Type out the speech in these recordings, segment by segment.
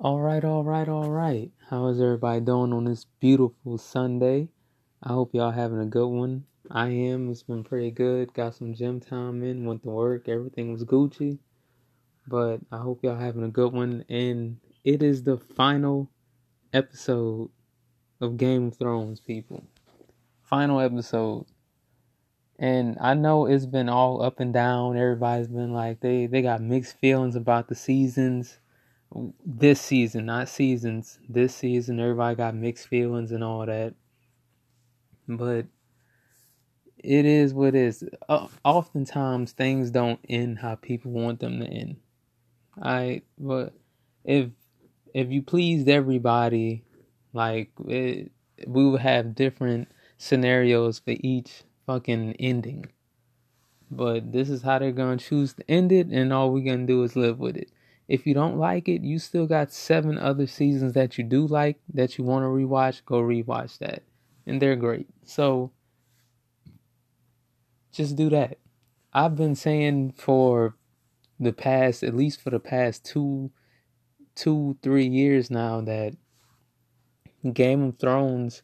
All right, all right, all right. How is everybody doing on this beautiful Sunday? I hope y'all having a good one. I am. It's been pretty good. Got some gym time in, went to work. Everything was Gucci. But I hope y'all having a good one. And it is the final episode of Game of Thrones, people. Final episode. And I know it's been all up and down. Everybody's been like they they got mixed feelings about the seasons this season, not seasons. This season, everybody got mixed feelings and all that. But it is what it is. Uh, oftentimes, things don't end how people want them to end. I but if if you pleased everybody, like it, we would have different scenarios for each fucking ending. But this is how they're gonna choose to end it, and all we're gonna do is live with it. If you don't like it, you still got seven other seasons that you do like that you want to rewatch. Go rewatch that, and they're great. So just do that. I've been saying for the past, at least for the past two, two, three years now, that Game of Thrones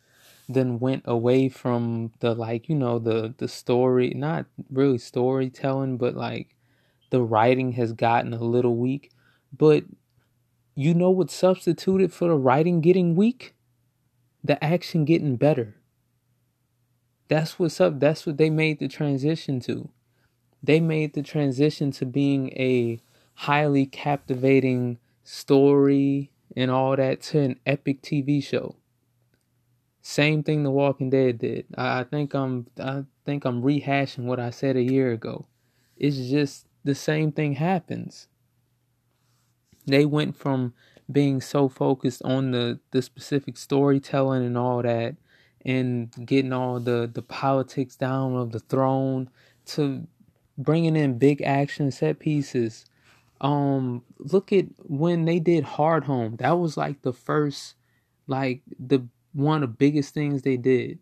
then went away from the like you know the the story not really storytelling but like the writing has gotten a little weak but you know what substituted for the writing getting weak? The action getting better. That's what's up. That's what they made the transition to. They made the transition to being a highly captivating story and all that to an epic TV show. Same thing The Walking Dead did. I think I'm I think I'm rehashing what I said a year ago. It's just the same thing happens. They went from being so focused on the the specific storytelling and all that and getting all the the politics down of the throne to bringing in big action set pieces. Um look at when they did Hardhome. That was like the first like the one of the biggest things they did.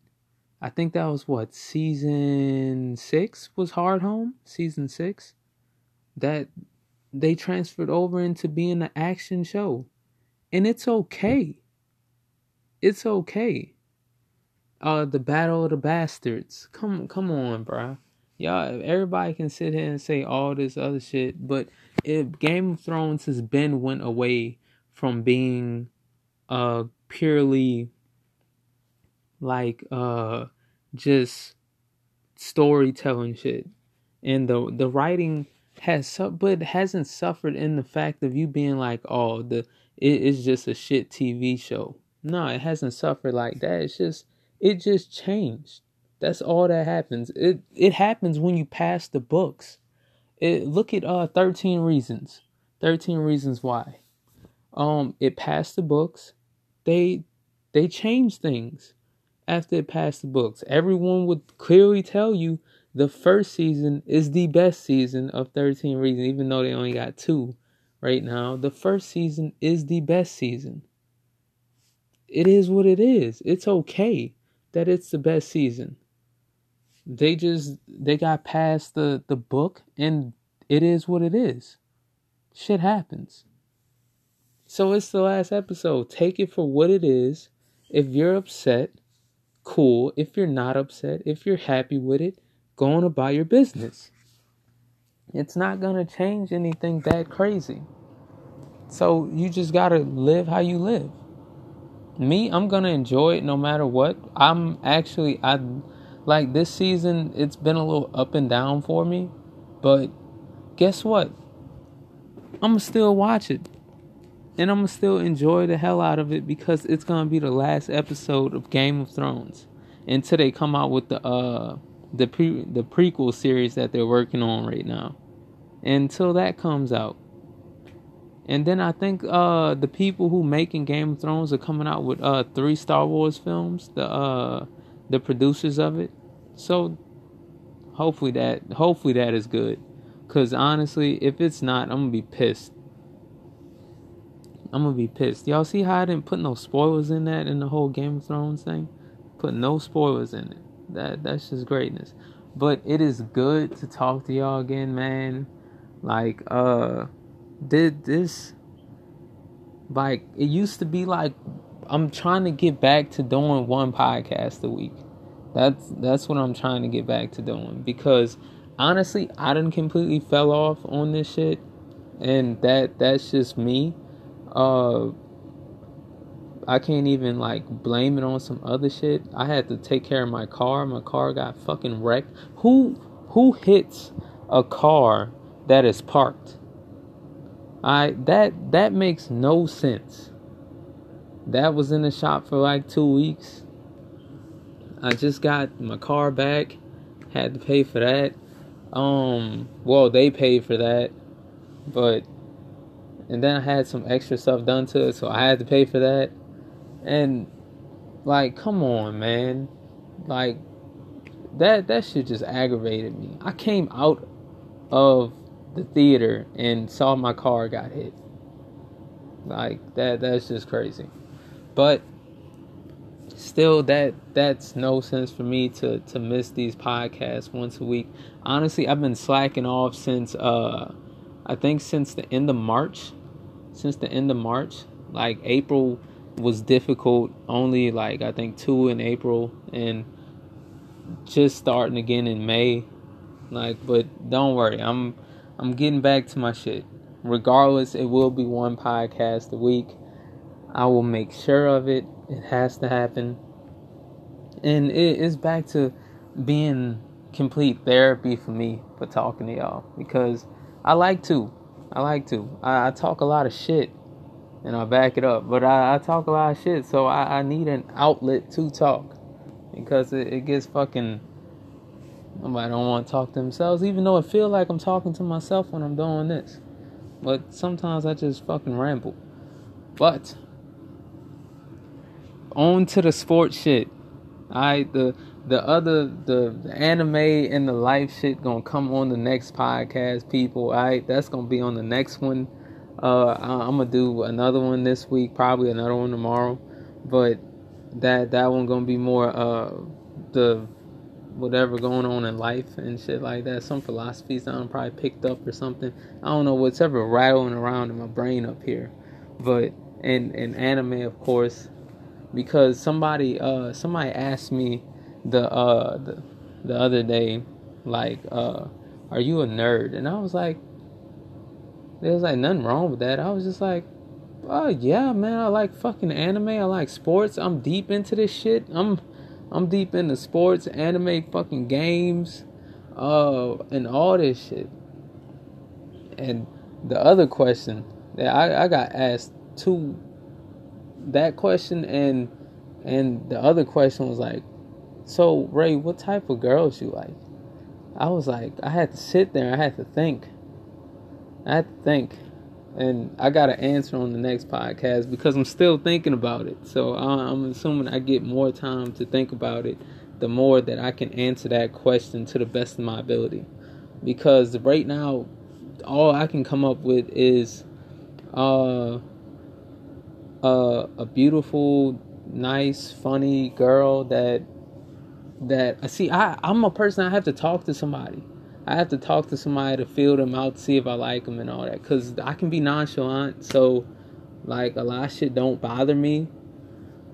I think that was what season six was Hardhome? Season six? That they transferred over into being an action show. And it's okay. It's okay. Uh the Battle of the Bastards. Come come on, bro. Y'all everybody can sit here and say all this other shit, but if Game of Thrones has been went away from being uh purely like uh just storytelling shit and the the writing has su- but hasn't suffered in the fact of you being like, oh, the it is just a shit TV show. No, it hasn't suffered like that. It's just it just changed. That's all that happens. It it happens when you pass the books. It look at uh 13 reasons. 13 reasons why. Um it passed the books. They they changed things after it passed the books. Everyone would clearly tell you the first season is the best season of 13 Reasons, even though they only got two right now. The first season is the best season. It is what it is. It's okay that it's the best season. They just they got past the the book and it is what it is. Shit happens. So it's the last episode. Take it for what it is. If you're upset, cool. If you're not upset, if you're happy with it, going about your business. It's not going to change anything that crazy. So you just got to live how you live. Me, I'm going to enjoy it no matter what. I'm actually I like this season it's been a little up and down for me, but guess what? I'm going to still watch it. And I'm going to still enjoy the hell out of it because it's going to be the last episode of Game of Thrones until they come out with the uh the pre the prequel series that they're working on right now. Until that comes out. And then i think uh the people who making game of thrones are coming out with uh three star wars films the uh the producers of it. So hopefully that hopefully that is good. Because honestly if it's not i'm gonna be pissed. I'm gonna be pissed. Y'all see how i didn't put no spoilers in that in the whole game of thrones thing? Put no spoilers in it that that's just greatness. But it is good to talk to y'all again, man. Like uh did this like it used to be like I'm trying to get back to doing one podcast a week. That's that's what I'm trying to get back to doing because honestly, I didn't completely fell off on this shit, and that that's just me. Uh, I can't even like blame it on some other shit. I had to take care of my car. My car got fucking wrecked. Who who hits a car that is parked? I that that makes no sense. That was in the shop for like 2 weeks. I just got my car back. Had to pay for that. Um well, they paid for that. But and then I had some extra stuff done to it, so I had to pay for that. And like, come on, man. Like that that shit just aggravated me. I came out of the theater and saw my car got hit. Like that that's just crazy. But still that that's no sense for me to to miss these podcasts once a week. Honestly, I've been slacking off since uh I think since the end of March. Since the end of March, like April was difficult. Only like I think two in April and just starting again in May. Like, but don't worry, I'm I'm getting back to my shit. Regardless, it will be one podcast a week. I will make sure of it. It has to happen. And it is back to being complete therapy for me for talking to y'all because I like to. I like to. I, I talk a lot of shit and I back it up. But I, I talk a lot of shit, so I, I need an outlet to talk because it, it gets fucking. Nobody don't want to talk to themselves, even though it feel like I'm talking to myself when I'm doing this. But sometimes I just fucking ramble. But on to the sports shit. I the the other the, the anime and the life shit gonna come on the next podcast, people. I that's gonna be on the next one. Uh, I'm gonna do another one this week, probably another one tomorrow, but that that one gonna be more uh the whatever going on in life and shit like that. Some philosophies I'm probably picked up or something. I don't know what's ever rattling around in my brain up here, but and and anime of course, because somebody uh somebody asked me the uh the, the other day like uh are you a nerd and I was like there was like nothing wrong with that. I was just like, oh yeah, man, I like fucking anime. I like sports. I'm deep into this shit. I'm I'm deep into sports, anime, fucking games, uh, and all this shit. And the other question that I, I got asked two that question and and the other question was like, so Ray, what type of girls you like? I was like, I had to sit there, I had to think. I think, and I got an answer on the next podcast because I'm still thinking about it. So I'm assuming I get more time to think about it, the more that I can answer that question to the best of my ability. Because right now, all I can come up with is uh, uh, a beautiful, nice, funny girl that that see. I I'm a person. I have to talk to somebody. I have to talk to somebody to feel them out see if I like them and all that. Cause I can be nonchalant, so like a lot of shit don't bother me.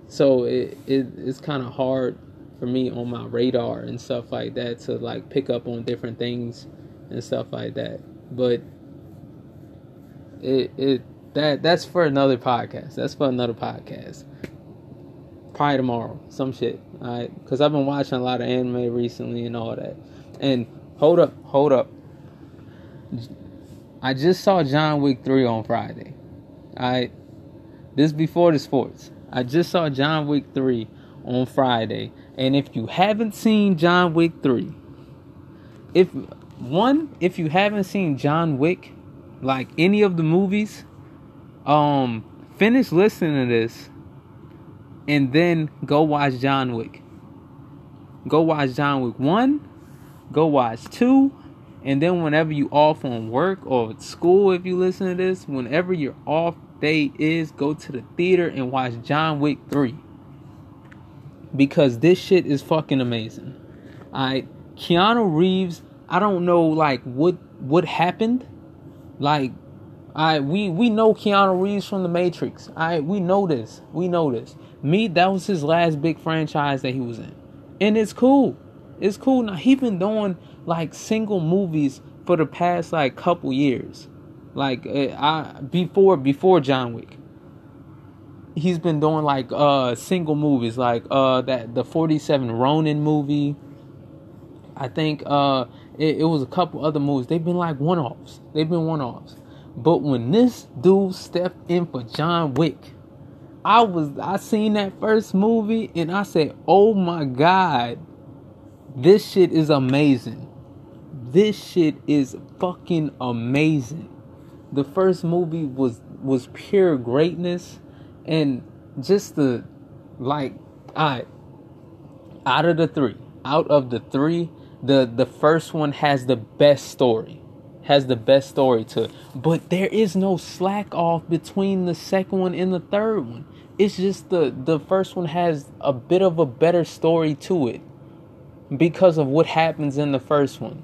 So it, it it's kind of hard for me on my radar and stuff like that to like pick up on different things and stuff like that. But it it that that's for another podcast. That's for another podcast. Probably tomorrow, some shit. Alright, because I've been watching a lot of anime recently and all that. And hold up, hold up. I just saw John Wick 3 on Friday. I this before the sports. I just saw John Wick 3 on Friday. And if you haven't seen John Wick 3, if one, if you haven't seen John Wick, like any of the movies, um finish listening to this and then go watch John Wick. Go watch John Wick 1 go watch two. And then whenever you off on work or school, if you listen to this, whenever your off day is, go to the theater and watch John Wick 3. Because this shit is fucking amazing. I Keanu Reeves, I don't know like what what happened. Like I we we know Keanu Reeves from The Matrix. I we know this. We know this. Me, that was his last big franchise that he was in, and it's cool. It's cool. Now he's been doing like single movies for the past like couple years, like uh, I before before John Wick. He's been doing like uh single movies, like uh that the Forty Seven Ronin movie. I think uh it, it was a couple other movies. They've been like one offs. They've been one offs. But when this dude stepped in for John Wick, I was I seen that first movie and I said, "Oh my god, this shit is amazing. This shit is fucking amazing." The first movie was was pure greatness and just the like I out of the 3, out of the 3, the the first one has the best story has the best story to it. But there is no slack off between the second one and the third one. It's just the the first one has a bit of a better story to it because of what happens in the first one.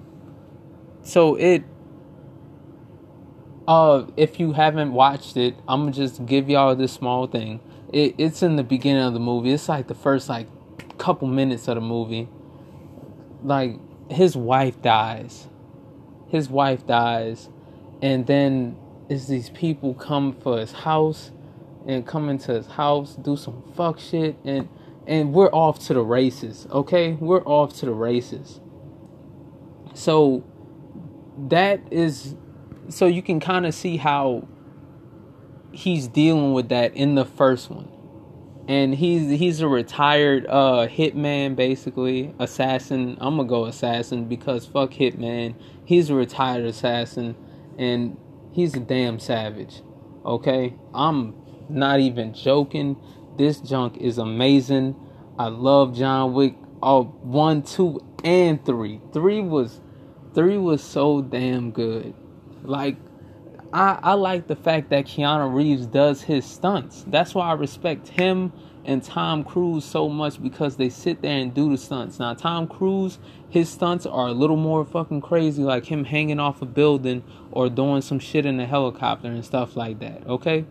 So it uh if you haven't watched it, I'm gonna just give y'all this small thing. It, it's in the beginning of the movie. It's like the first like couple minutes of the movie. Like his wife dies his wife dies, and then is these people come for his house and come into his house, do some fuck shit, and and we're off to the races. Okay, we're off to the races. So that is so you can kind of see how he's dealing with that in the first one. And he's he's a retired uh hitman basically. Assassin i'm gonna go assassin because fuck hitman. He's a retired assassin and he's a damn savage okay? I'm not even joking this junk is amazing i love john wick oh one two and three three was three was so damn good like I, I like the fact that Keanu Reeves does his stunts. That's why I respect him and Tom Cruise so much because they sit there and do the stunts. Now, Tom Cruise, his stunts are a little more fucking crazy, like him hanging off a building or doing some shit in a helicopter and stuff like that, okay?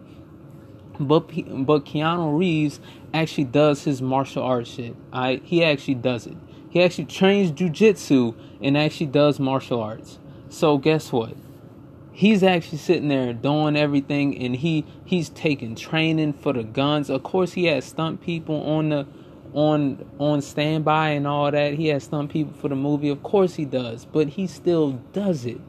But but Keanu Reeves actually does his martial arts shit. I he actually does it. He actually trains jujitsu and actually does martial arts. So guess what? he's actually sitting there doing everything and he he's taking training for the guns of course he has stunt people on the on on standby and all that he has stunt people for the movie of course he does but he still does it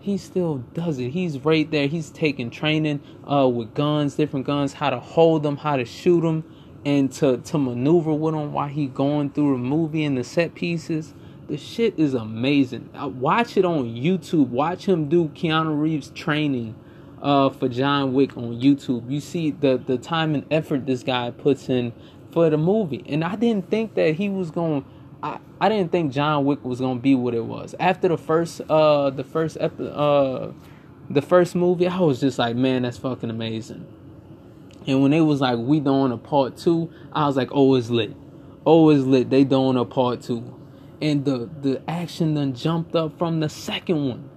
he still does it he's right there he's taking training uh with guns different guns how to hold them how to shoot them and to to maneuver with them while he going through a movie and the set pieces the shit is amazing. Watch it on YouTube. Watch him do Keanu Reeves training uh, for John Wick on YouTube. You see the the time and effort this guy puts in for the movie. And I didn't think that he was going I, I didn't think John Wick was to be what it was. After the first uh the first epi- uh the first movie, I was just like, man, that's fucking amazing. And when they was like we doing a part 2, I was like, oh, it's lit. Oh, it's lit. They doing a part 2 and the the action then jumped up from the second one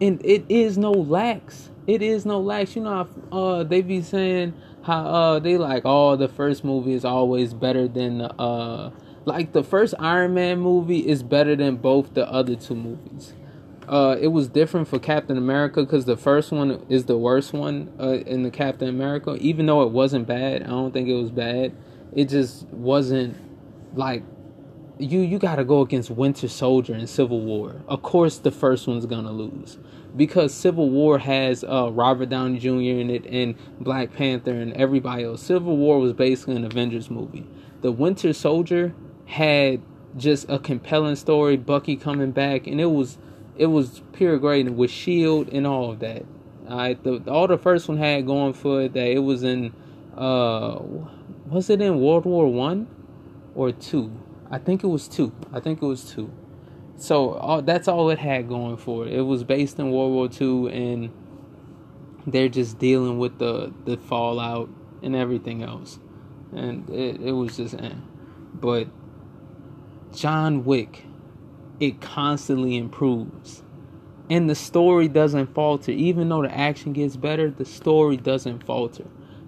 and it is no lax it is no lax you know uh they be saying how uh they like oh the first movie is always better than the uh like the first iron man movie is better than both the other two movies uh it was different for captain america because the first one is the worst one uh, in the captain america even though it wasn't bad i don't think it was bad it just wasn't like you you got to go against Winter Soldier and Civil War. Of course, the first one's gonna lose because Civil War has uh, Robert Downey Jr. in it and Black Panther and everybody else. Civil War was basically an Avengers movie. The Winter Soldier had just a compelling story, Bucky coming back, and it was it was pure great with Shield and all of that. The, all the first one had going for it that it was in uh was it in World War One or two? I think it was two. I think it was two. So all, that's all it had going for it. It was based in World War II, and they're just dealing with the the fallout and everything else, and it it was just, eh. but John Wick, it constantly improves. and the story doesn't falter. Even though the action gets better, the story doesn't falter.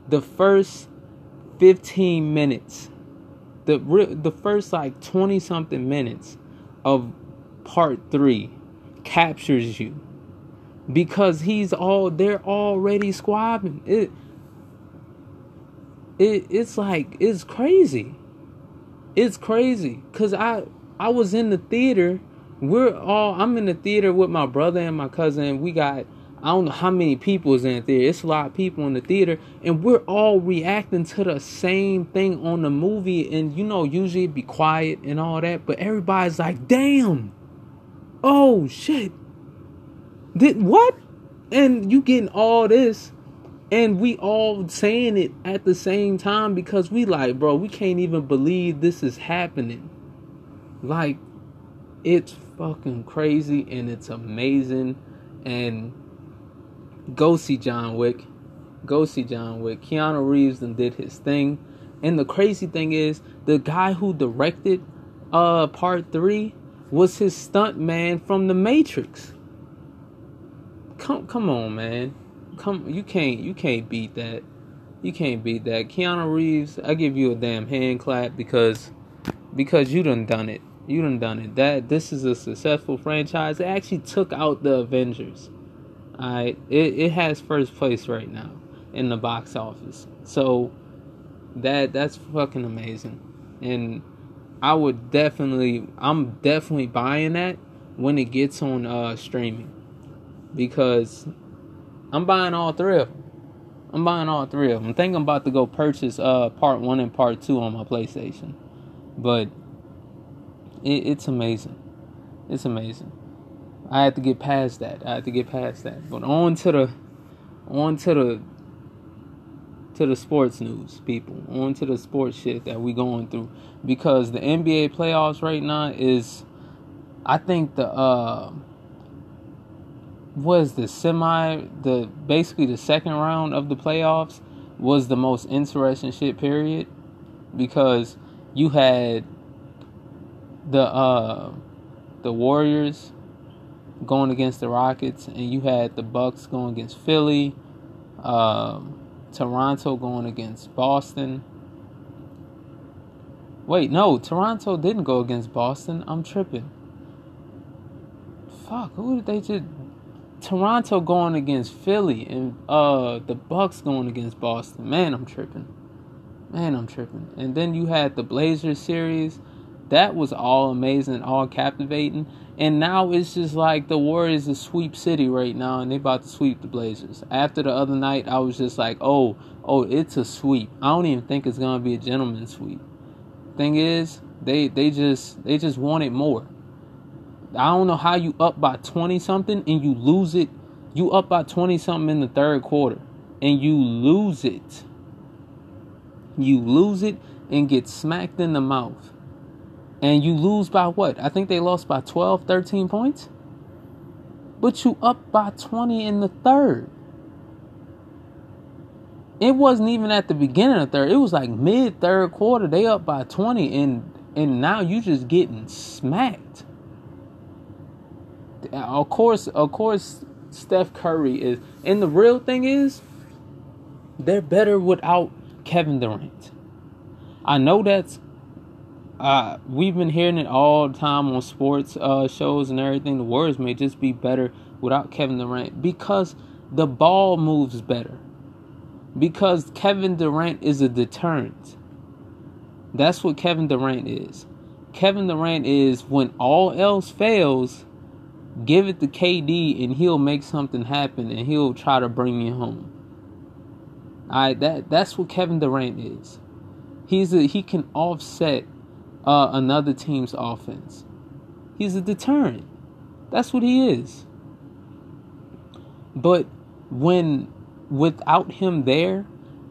The first 15 minutes, the the first like 20 something minutes of part 3 captures you because he's all they're already squabbing. It it it's like it's crazy. It's crazy cuz I I was in the theater we're all I'm in the theater with my brother and my cousin. We got I don't know how many people is in the theater. It's a lot of people in the theater, and we're all reacting to the same thing on the movie. And you know, usually it'd be quiet and all that, but everybody's like, "Damn, oh shit, did what?" And you getting all this, and we all saying it at the same time because we like, bro, we can't even believe this is happening. Like, it's fucking crazy and it's amazing. And go see John Wick. Go see John Wick. Keanu Reeves then did his thing. And the crazy thing is, the guy who directed uh part three was his stunt man from the Matrix. Come come on, man. Come you can't you can't beat that. You can't beat that. Keanu Reeves, I give you a damn hand clap because because you done done it. You done done it. That this is a successful franchise. It actually took out the Avengers. Alright. It it has first place right now in the box office. So that that's fucking amazing. And I would definitely I'm definitely buying that when it gets on uh streaming. Because I'm buying all three of them. I'm buying all three of them. I think I'm about to go purchase uh part one and part two on my PlayStation. But it, it's amazing. It's amazing. I had to get past that. I had to get past that. But on to the on to the to the sports news, people. On to the sports shit that we going through. Because the NBA playoffs right now is I think the uh was the semi the basically the second round of the playoffs was the most interesting shit period because you had the uh the Warriors going against the Rockets, and you had the Bucks going against Philly, um, Toronto going against Boston. Wait, no, Toronto didn't go against Boston. I'm tripping. Fuck, who did they just? Toronto going against Philly and uh the Bucks going against Boston. Man, I'm tripping. Man, I'm tripping. And then you had the Blazers series that was all amazing, all captivating. And now it's just like the Warriors a sweep city right now, and they about to sweep the Blazers. After the other night, I was just like, oh, oh, it's a sweep. I don't even think it's gonna be a gentleman's sweep. Thing is, they they just they just wanted more. I don't know how you up by twenty something and you lose it. You up by twenty something in the third quarter, and you lose it. You lose it and get smacked in the mouth and you lose by what? I think they lost by 12, 13 points. But you up by 20 in the third. It wasn't even at the beginning of third. It was like mid third quarter. They up by 20 and and now you just getting smacked. Of course, of course Steph Curry is and the real thing is they're better without Kevin Durant. I know that's uh, we've been hearing it all the time on sports uh, shows and everything. The Warriors may just be better without Kevin Durant because the ball moves better. Because Kevin Durant is a deterrent. That's what Kevin Durant is. Kevin Durant is when all else fails, give it to KD and he'll make something happen and he'll try to bring you home. Alright, that that's what Kevin Durant is. He's a he can offset uh, another team's offense. He's a deterrent. That's what he is. But when without him there,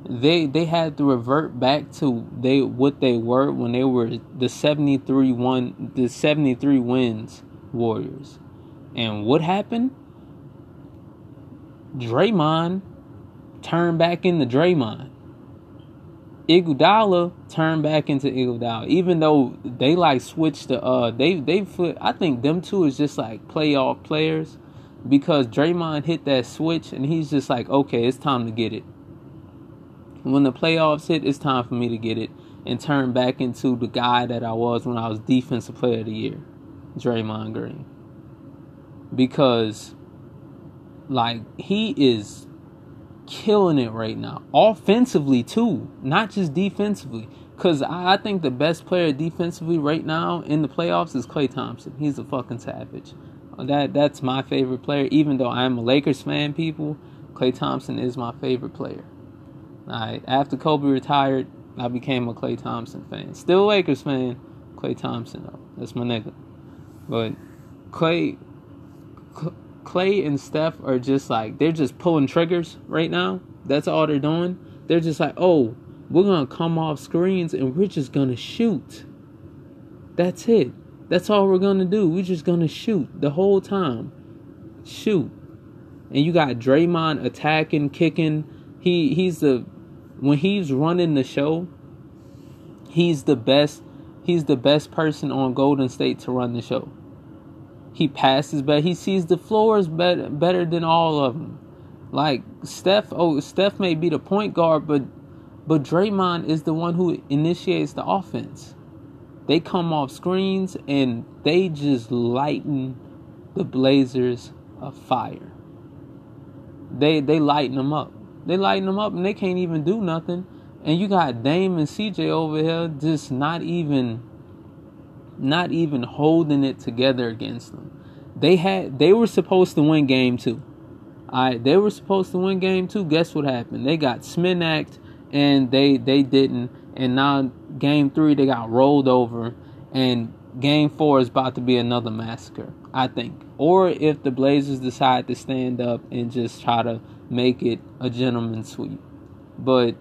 they they had to revert back to they what they were when they were the 73 one the 73 wins Warriors. And what happened? Draymond turned back into Draymond. Iguodala turned back into Iguodala, even though they like switched the uh they they put I think them two is just like playoff players. because Draymond hit that switch and he's just like, okay, it's time to get it. When the playoffs hit, it's time for me to get it and turn back into the guy that I was when I was defensive player of the year, Draymond Green. Because like he is killing it right now. Offensively too, not just defensively. Cause I think the best player defensively right now in the playoffs is Klay Thompson. He's a fucking savage. Uh, that that's my favorite player. Even though I'm a Lakers fan, people, Klay Thompson is my favorite player. Alright, after Kobe retired, I became a Klay Thompson fan. Still a Lakers fan. Klay Thompson though. That's my nigga. But Klay Klay and Steph are just like they're just pulling triggers right now. That's all they're doing. They're just like, oh, we're gonna come off screens and we're just gonna shoot. That's it. That's all we're gonna do. We're just gonna shoot the whole time. Shoot. And you got Draymond attacking, kicking. He he's the when he's running the show, he's the best he's the best person on Golden State to run the show. He passes better. He sees the floors better better than all of them. Like Steph, oh Steph may be the point guard, but but Draymond is the one who initiates the offense. They come off screens and they just lighten the Blazers a fire. They they lighten them up. They lighten them up and they can't even do nothing. And you got Dame and CJ over here just not even not even holding it together against them. They had they were supposed to win game two. Alright, they were supposed to win game two. Guess what happened? They got sminacked and they they didn't. And now game three they got rolled over, and game four is about to be another massacre. I think, or if the Blazers decide to stand up and just try to make it a gentleman's sweep, but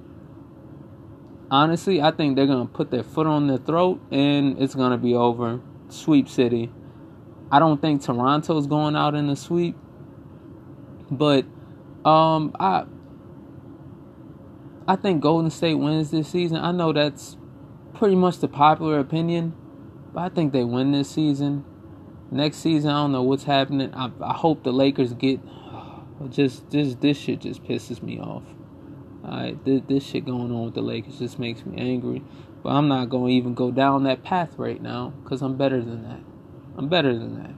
honestly, I think they're gonna put their foot on their throat and it's gonna be over. Sweep City. I don't think Toronto's going out in the sweep, but um, I I think Golden State wins this season. I know that's pretty much the popular opinion, but I think they win this season. Next season, I don't know what's happening. I, I hope the Lakers get just this this shit just pisses me off. Alright, this, this shit going on with the Lakers just makes me angry. But I'm not going to even go down that path right now because I'm better than that. I'm better than that.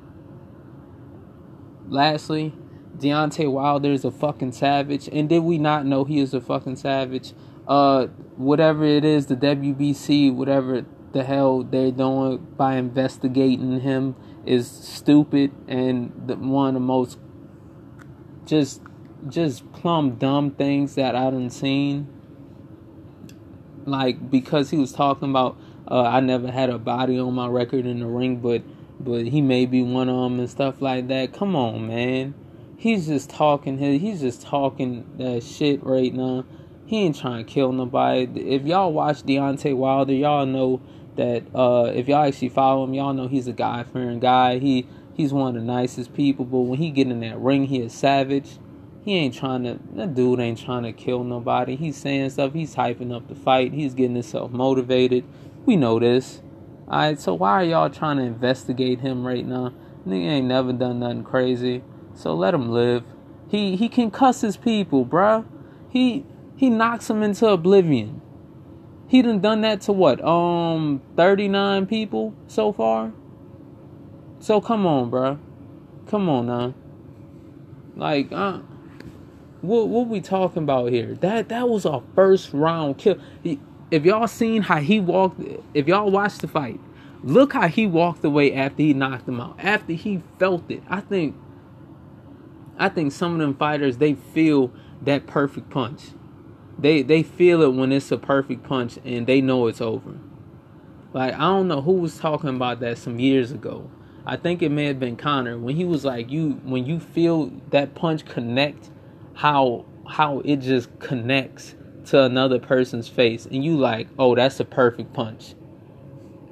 Lastly, Deontay Wilder is a fucking savage. And did we not know he is a fucking savage? Uh, whatever it is, the WBC, whatever the hell they're doing by investigating him is stupid and the, one of the most just just plumb dumb things that I done seen. Like because he was talking about uh, I never had a body on my record in the ring, but but he may be one of them and stuff like that. Come on, man he's just talking he's just talking that shit right now. He ain't trying to kill nobody. If y'all watch Deontay Wilder, y'all know that uh, if y'all actually follow him, y'all know he's a guy fearing guy. He he's one of the nicest people, but when he get in that ring, he is savage. He ain't trying to that dude ain't trying to kill nobody. He's saying stuff, he's hyping up the fight, he's getting himself motivated. We know this. Alright, so why are y'all trying to investigate him right now? Nigga ain't never done nothing crazy. So let him live. He he can cuss his people, bruh. He he knocks them into oblivion. He done done that to what? Um, 39 people so far. So come on, bruh. Come on now. Like, uh, what what we talking about here? That that was a first round kill. If y'all seen how he walked, if y'all watched the fight, look how he walked away after he knocked him out. After he felt it, I think I think some of them fighters they feel that perfect punch. They they feel it when it's a perfect punch and they know it's over. Like I don't know who was talking about that some years ago. I think it may have been Conor when he was like you when you feel that punch connect how how it just connects to another person's face and you like, "Oh, that's a perfect punch."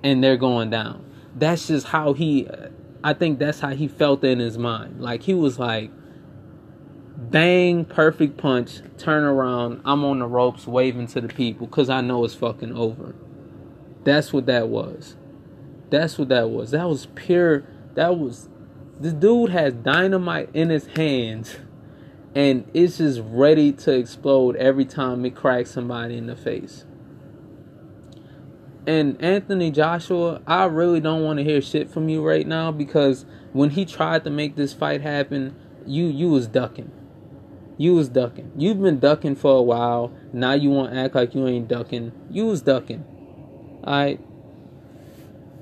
And they're going down. That's just how he I think that's how he felt in his mind. Like he was like bang, perfect punch, turn around, I'm on the ropes waving to the people because I know it's fucking over. That's what that was. That's what that was. That was pure, that was This dude has dynamite in his hands and it's just ready to explode every time it cracks somebody in the face. And Anthony Joshua, I really don't want to hear shit from you right now because when he tried to make this fight happen, you you was ducking. You was ducking. You've been ducking for a while. Now you want to act like you ain't ducking. You was ducking. Alright.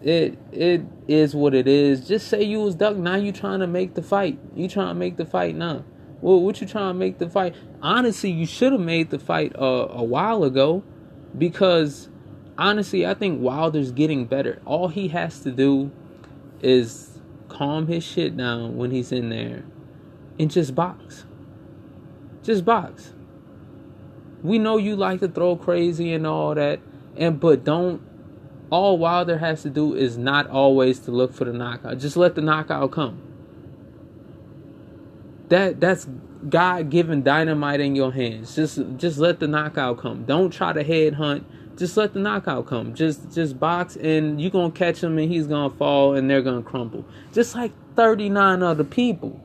It it is what it is. Just say you was ducking. Now you trying to make the fight. You trying to make the fight now. Well, what you trying to make the fight? Honestly, you should have made the fight a while ago, because honestly, I think Wilder's getting better. All he has to do is calm his shit down when he's in there, and just box. Just box. We know you like to throw crazy and all that, and but don't. All Wilder has to do is not always to look for the knockout. Just let the knockout come that that's God given dynamite in your hands. Just just let the knockout come. Don't try to head hunt. Just let the knockout come. Just just box and you're gonna catch him and he's gonna fall and they're gonna crumble. Just like 39 other people.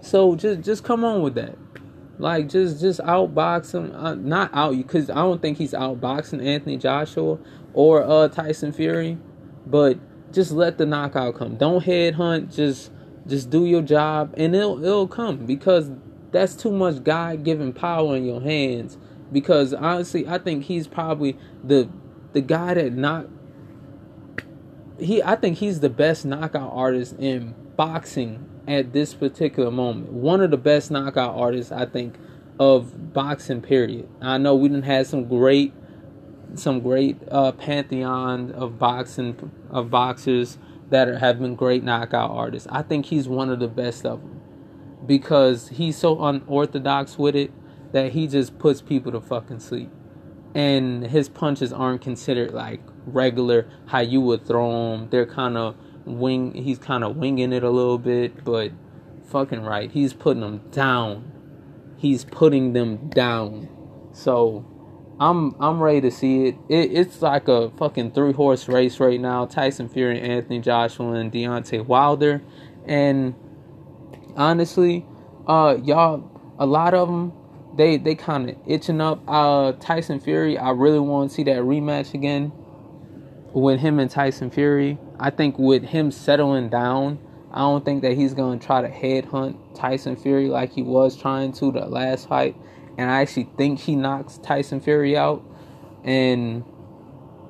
So just just come on with that. Like just just outbox him. Uh, not out you because I don't think he's outboxing Anthony Joshua or uh Tyson Fury, but just let the knockout come. Don't head hunt. Just just do your job and it'll it'll come because that's too much God given power in your hands. Because honestly, I think he's probably the the guy that knock he I think he's the best knockout artist in boxing at this particular moment. One of the best knockout artists I think of boxing period. I know we didn't have some great some great uh, pantheon of boxing of boxers that are, have been great knockout artists. I think he's one of the best of them because he's so unorthodox with it that he just puts people to fucking sleep. And his punches aren't considered like regular how you would throw them. They're kind of wing. He's kind of winging it a little bit, but fucking right. He's putting them down. He's putting them down. So I'm I'm ready to see it. it. It's like a fucking three horse race right now. Tyson Fury, Anthony Joshua, and Deontay Wilder. And honestly, uh, y'all, a lot of them, they they kind of itching up. Uh, Tyson Fury, I really want to see that rematch again with him and Tyson Fury. I think with him settling down, I don't think that he's gonna try to headhunt Tyson Fury like he was trying to the last fight and I actually think he knocks Tyson Fury out. And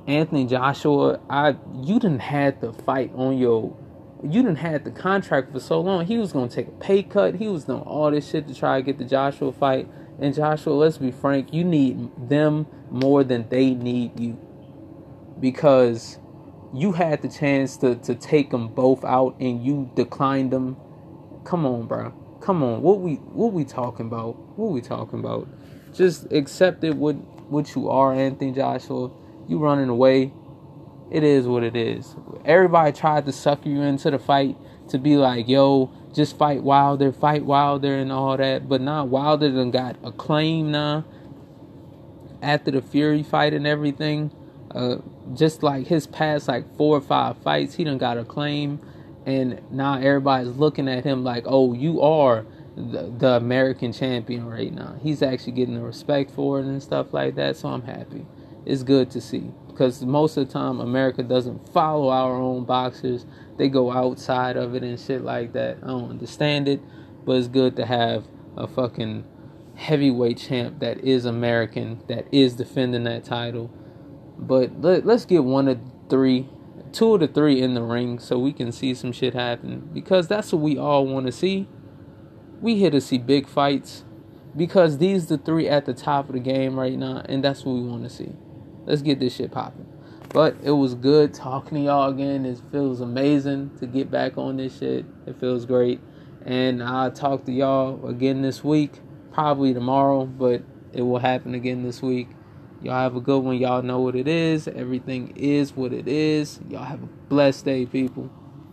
Anthony Joshua, I you didn't had the fight on your you didn't had the contract for so long. He was gonna take a pay cut. He was doing all this shit to try to get the Joshua fight. And Joshua, let's be frank, you need them more than they need you. Because you had the chance to, to take them both out and you declined them. Come on, bro. Come on, what we what we talking about? What we talking about? Just accept it what what you are, Anthony Joshua. You running away. It is what it is. Everybody tried to sucker you into the fight to be like, yo, just fight Wilder, fight Wilder and all that. But now Wilder done got a claim now after the Fury fight and everything. Uh, just like his past like four or five fights, he done got a claim and now everybody's looking at him like, "Oh, you are the, the, American champion right now." He's actually getting the respect for it and stuff like that. So I'm happy. It's good to see because most of the time America doesn't follow our own boxers; they go outside of it and shit like that. I don't understand it, but it's good to have a fucking heavyweight champ that is American that is defending that title. But let, let's get one of three two of the three in the ring so we can see some shit happen because that's what we all want to see. We here to see big fights because these the three at the top of the game right now, and that's what we want to see. Let's get this shit popping. But it was good talking to y'all again. It feels amazing to get back on this shit. It feels great. And I'll talk to y'all again this week, probably tomorrow, but it will happen again this week. Y'all have a good one. Y'all know what it is. Everything is what it is. Y'all have a blessed day, people.